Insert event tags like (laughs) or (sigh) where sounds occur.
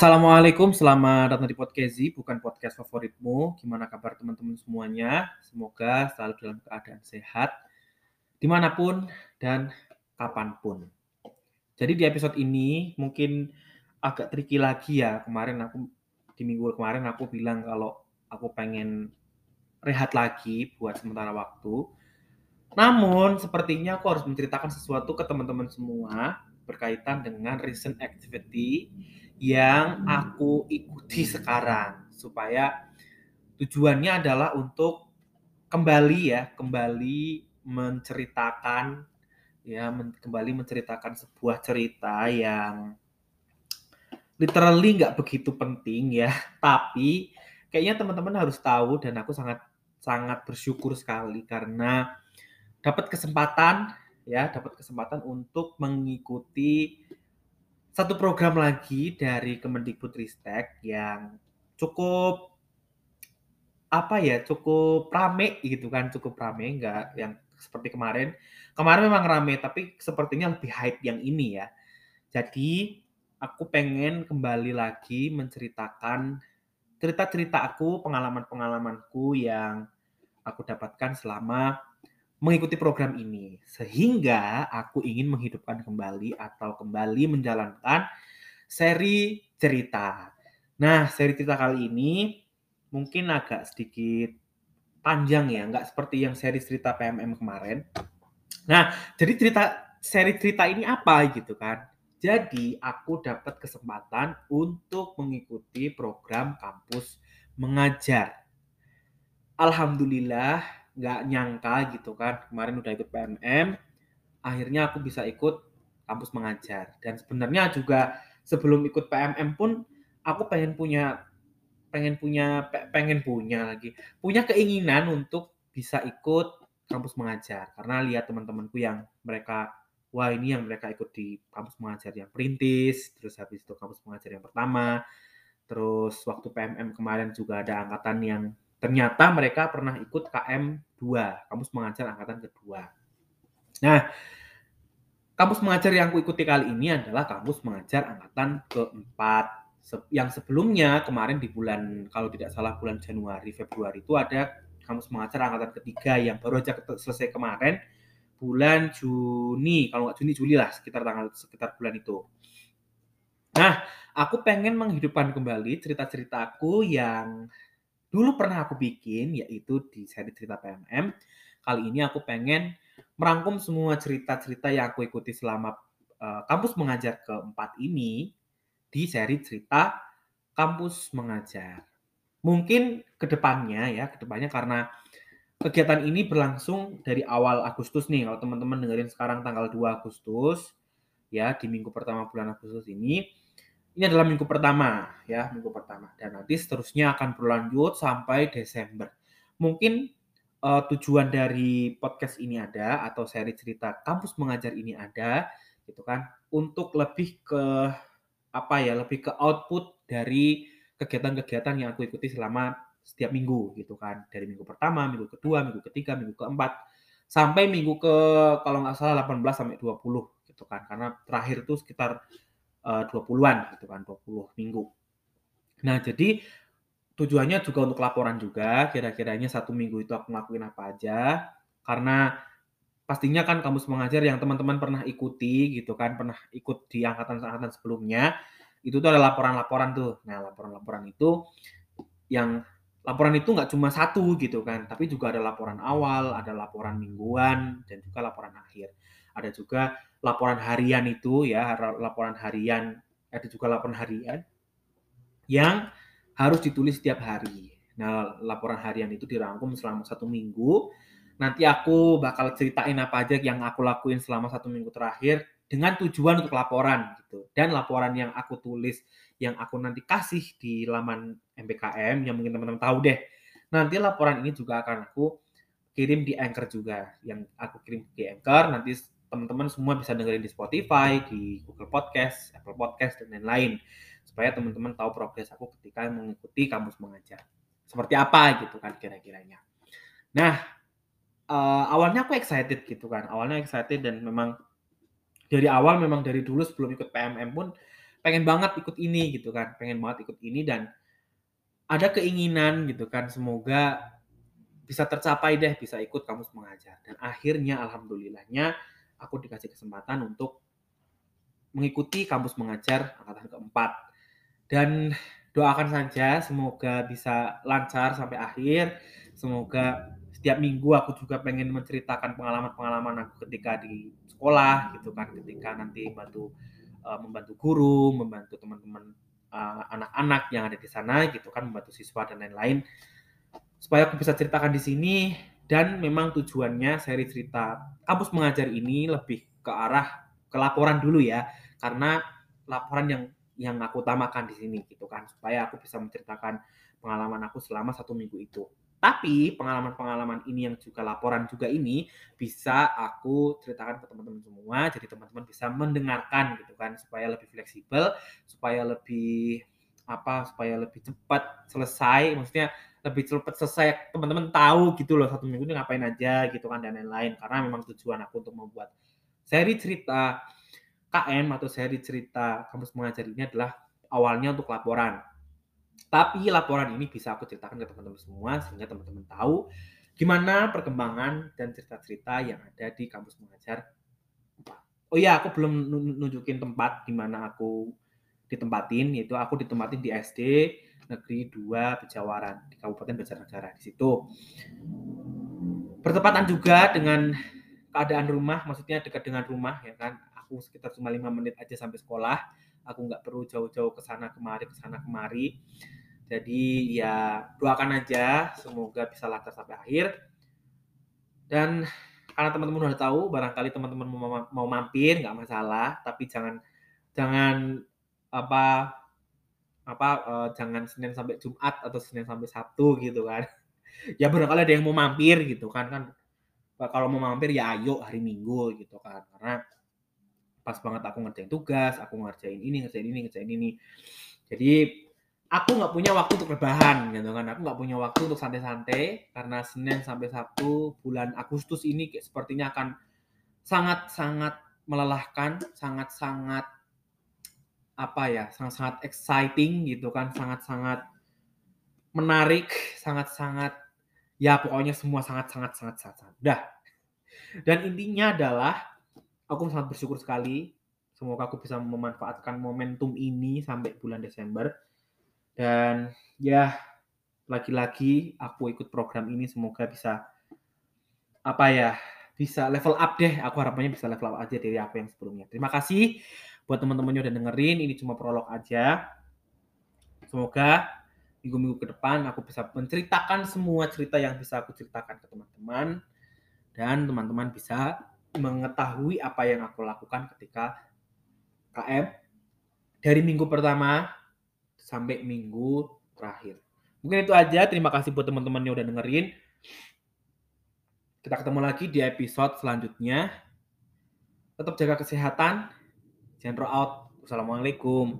Assalamualaikum, selamat datang di Podcasti, bukan podcast favoritmu. Gimana kabar teman-teman semuanya? Semoga selalu dalam keadaan sehat, di mana pun dan kapan pun. Jadi di episode ini mungkin agak tricky lagi ya. Kemarin aku di minggu kemarin aku bilang kalau aku pengen rehat lagi buat sementara waktu. Namun sepertinya aku harus menceritakan sesuatu ke teman-teman semua berkaitan dengan recent activity yang aku ikuti sekarang supaya tujuannya adalah untuk kembali ya, kembali menceritakan ya, men kembali menceritakan sebuah cerita yang literally nggak begitu penting ya, (laughs) tapi kayaknya teman-teman harus tahu dan aku sangat sangat bersyukur sekali karena dapat kesempatan ya, dapat kesempatan untuk mengikuti satu program lagi dari Kemendikbudristek yang cukup apa ya cukup rame gitu kan cukup rame enggak yang seperti kemarin. Kemarin memang rame tapi sepertinya lebih hype yang ini ya. Jadi aku pengen kembali lagi menceritakan cerita-cerita aku pengalaman-pengalamanku yang aku dapatkan selama mengikuti program ini sehingga aku ingin menghidupkan kembali atau kembali menjalankan seri cerita. Nah, seri cerita kali ini mungkin agak sedikit panjang ya, nggak seperti yang seri cerita PMM kemarin. Nah, jadi cerita seri cerita ini apa gitu kan? Jadi aku dapat kesempatan untuk mengikuti program kampus mengajar. Alhamdulillah nggak nyangka gitu kan kemarin udah ikut PMM akhirnya aku bisa ikut kampus mengajar. Dan sebenarnya juga sebelum ikut PMM pun aku pengen punya pengen punya pengen punya lagi punya keinginan untuk bisa ikut kampus mengajar. Karena lihat teman-temanku yang mereka wah ini yang mereka ikut di kampus mengajar yang perintis terus habis itu kampus mengajar yang pertama terus waktu PMM kemarin juga ada angkatan yang ternyata mereka pernah ikut KM 2, kampus mengajar angkatan kedua. Nah, kampus mengajar yang aku ikuti kali ini adalah kampus mengajar angkatan keempat. Yang sebelumnya kemarin di bulan kalau tidak salah bulan Januari Februari itu ada kampus mengajar angkatan ketiga yang baru aja selesai kemarin bulan Juni kalau nggak Juni Juli lah sekitar tanggal sekitar bulan itu. Nah, aku pengen menghidupkan kembali cerita-ceritaku yang dulu pernah aku bikin yaitu di seri cerita PMM. Kali ini aku pengen merangkum semua cerita-cerita yang aku ikuti selama uh, kampus mengajar keempat ini di seri cerita kampus mengajar. Mungkin ke depannya ya, ke depannya karena kegiatan ini berlangsung dari awal Agustus nih. Kalau teman-teman dengerin sekarang tanggal 2 Agustus, ya di minggu pertama bulan Agustus ini, ini adalah minggu pertama ya, minggu pertama dan nanti seterusnya akan berlanjut sampai Desember. Mungkin uh, tujuan dari podcast ini ada atau seri cerita kampus mengajar ini ada gitu kan untuk lebih ke apa ya, lebih ke output dari kegiatan-kegiatan yang aku ikuti selama setiap minggu gitu kan. Dari minggu pertama, minggu kedua, minggu ketiga, minggu keempat sampai minggu ke kalau nggak salah 18 sampai 20 gitu kan. Karena terakhir itu sekitar uh, 20-an gitu kan, 20 minggu. Nah, jadi tujuannya juga untuk laporan juga, kira-kiranya satu minggu itu aku ngelakuin apa aja, karena pastinya kan kampus mengajar yang teman-teman pernah ikuti gitu kan, pernah ikut di angkatan-angkatan sebelumnya, itu tuh ada laporan-laporan tuh. Nah, laporan-laporan itu yang laporan itu nggak cuma satu gitu kan, tapi juga ada laporan awal, ada laporan mingguan, dan juga laporan akhir. Ada juga laporan harian itu ya, laporan harian, ada juga laporan harian yang harus ditulis setiap hari. Nah, laporan harian itu dirangkum selama satu minggu. Nanti aku bakal ceritain apa aja yang aku lakuin selama satu minggu terakhir dengan tujuan untuk laporan gitu. Dan laporan yang aku tulis, yang aku nanti kasih di laman MBKM, yang mungkin teman-teman tahu deh. Nanti laporan ini juga akan aku kirim di Anchor juga. Yang aku kirim di Anchor, nanti teman-teman semua bisa dengerin di Spotify, di Google Podcast, Apple Podcast, dan lain-lain. Supaya teman-teman tahu progres aku ketika mengikuti kampus mengajar. Seperti apa gitu kan kira-kiranya. Nah, uh, awalnya aku excited gitu kan. Awalnya excited dan memang dari awal memang dari dulu sebelum ikut PMM pun pengen banget ikut ini gitu kan, pengen banget ikut ini dan ada keinginan gitu kan semoga bisa tercapai deh bisa ikut kampus mengajar dan akhirnya alhamdulillahnya aku dikasih kesempatan untuk mengikuti kampus mengajar angkatan keempat. Dan doakan saja semoga bisa lancar sampai akhir. Semoga setiap minggu aku juga pengen menceritakan pengalaman-pengalaman aku ketika di sekolah gitu kan ketika nanti bantu uh, membantu guru membantu teman-teman uh, anak-anak yang ada di sana gitu kan membantu siswa dan lain-lain. Supaya aku bisa ceritakan di sini dan memang tujuannya seri cerita kampus mengajar ini lebih ke arah ke laporan dulu ya. Karena laporan yang yang aku utamakan di sini gitu kan. Supaya aku bisa menceritakan pengalaman aku selama satu minggu itu. Tapi pengalaman-pengalaman ini yang juga laporan juga ini bisa aku ceritakan ke teman-teman semua. Jadi teman-teman bisa mendengarkan gitu kan. Supaya lebih fleksibel supaya lebih apa supaya lebih cepat selesai. Maksudnya lebih cepat selesai. Teman-teman tahu gitu loh satu minggu ini ngapain aja gitu kan dan lain-lain. Karena memang tujuan aku untuk membuat seri cerita KM atau seri cerita kampus mengajar ini adalah awalnya untuk laporan. Tapi laporan ini bisa aku ceritakan ke teman-teman semua sehingga teman-teman tahu gimana perkembangan dan cerita-cerita yang ada di kampus mengajar. Oh iya, aku belum nunjukin tempat di mana aku ditempatin, yaitu aku ditempatin di SD Negeri 2 Bejawaran di Kabupaten Banjarnegara di situ. Bertepatan juga dengan keadaan rumah, maksudnya dekat dengan rumah ya kan. Aku sekitar cuma lima menit aja sampai sekolah. Aku nggak perlu jauh-jauh ke sana kemari, ke sana kemari. Jadi ya doakan aja semoga bisa lancar sampai akhir. Dan karena teman-teman udah tahu, barangkali teman-teman mau, mau mampir nggak masalah, tapi jangan jangan apa apa uh, jangan Senin sampai Jumat atau Senin sampai Sabtu gitu kan. (laughs) ya barangkali ada yang mau mampir gitu kan kan kalau mau mampir ya ayo hari Minggu gitu kan karena pas banget aku ngerjain tugas, aku ngerjain ini, ngerjain ini, ngerjain ini. Jadi aku nggak punya waktu untuk rebahan gitu kan. Aku nggak punya waktu untuk santai-santai karena Senin sampai Sabtu bulan Agustus ini sepertinya akan sangat-sangat melelahkan, sangat-sangat apa ya sangat-sangat exciting gitu kan sangat-sangat menarik sangat-sangat ya pokoknya semua sangat-sangat sangat-sangat dah. Dan intinya adalah aku sangat bersyukur sekali semoga aku bisa memanfaatkan momentum ini sampai bulan Desember. Dan ya lagi-lagi aku ikut program ini semoga bisa apa ya bisa level up deh. Aku harapannya bisa level up aja dari apa yang sebelumnya. Terima kasih buat teman-teman yang udah dengerin ini cuma prolog aja semoga minggu-minggu ke depan aku bisa menceritakan semua cerita yang bisa aku ceritakan ke teman-teman dan teman-teman bisa mengetahui apa yang aku lakukan ketika KM dari minggu pertama sampai minggu terakhir. Mungkin itu aja. Terima kasih buat teman-teman yang udah dengerin. Kita ketemu lagi di episode selanjutnya. Tetap jaga kesehatan. Chandro out. Wassalamualaikum.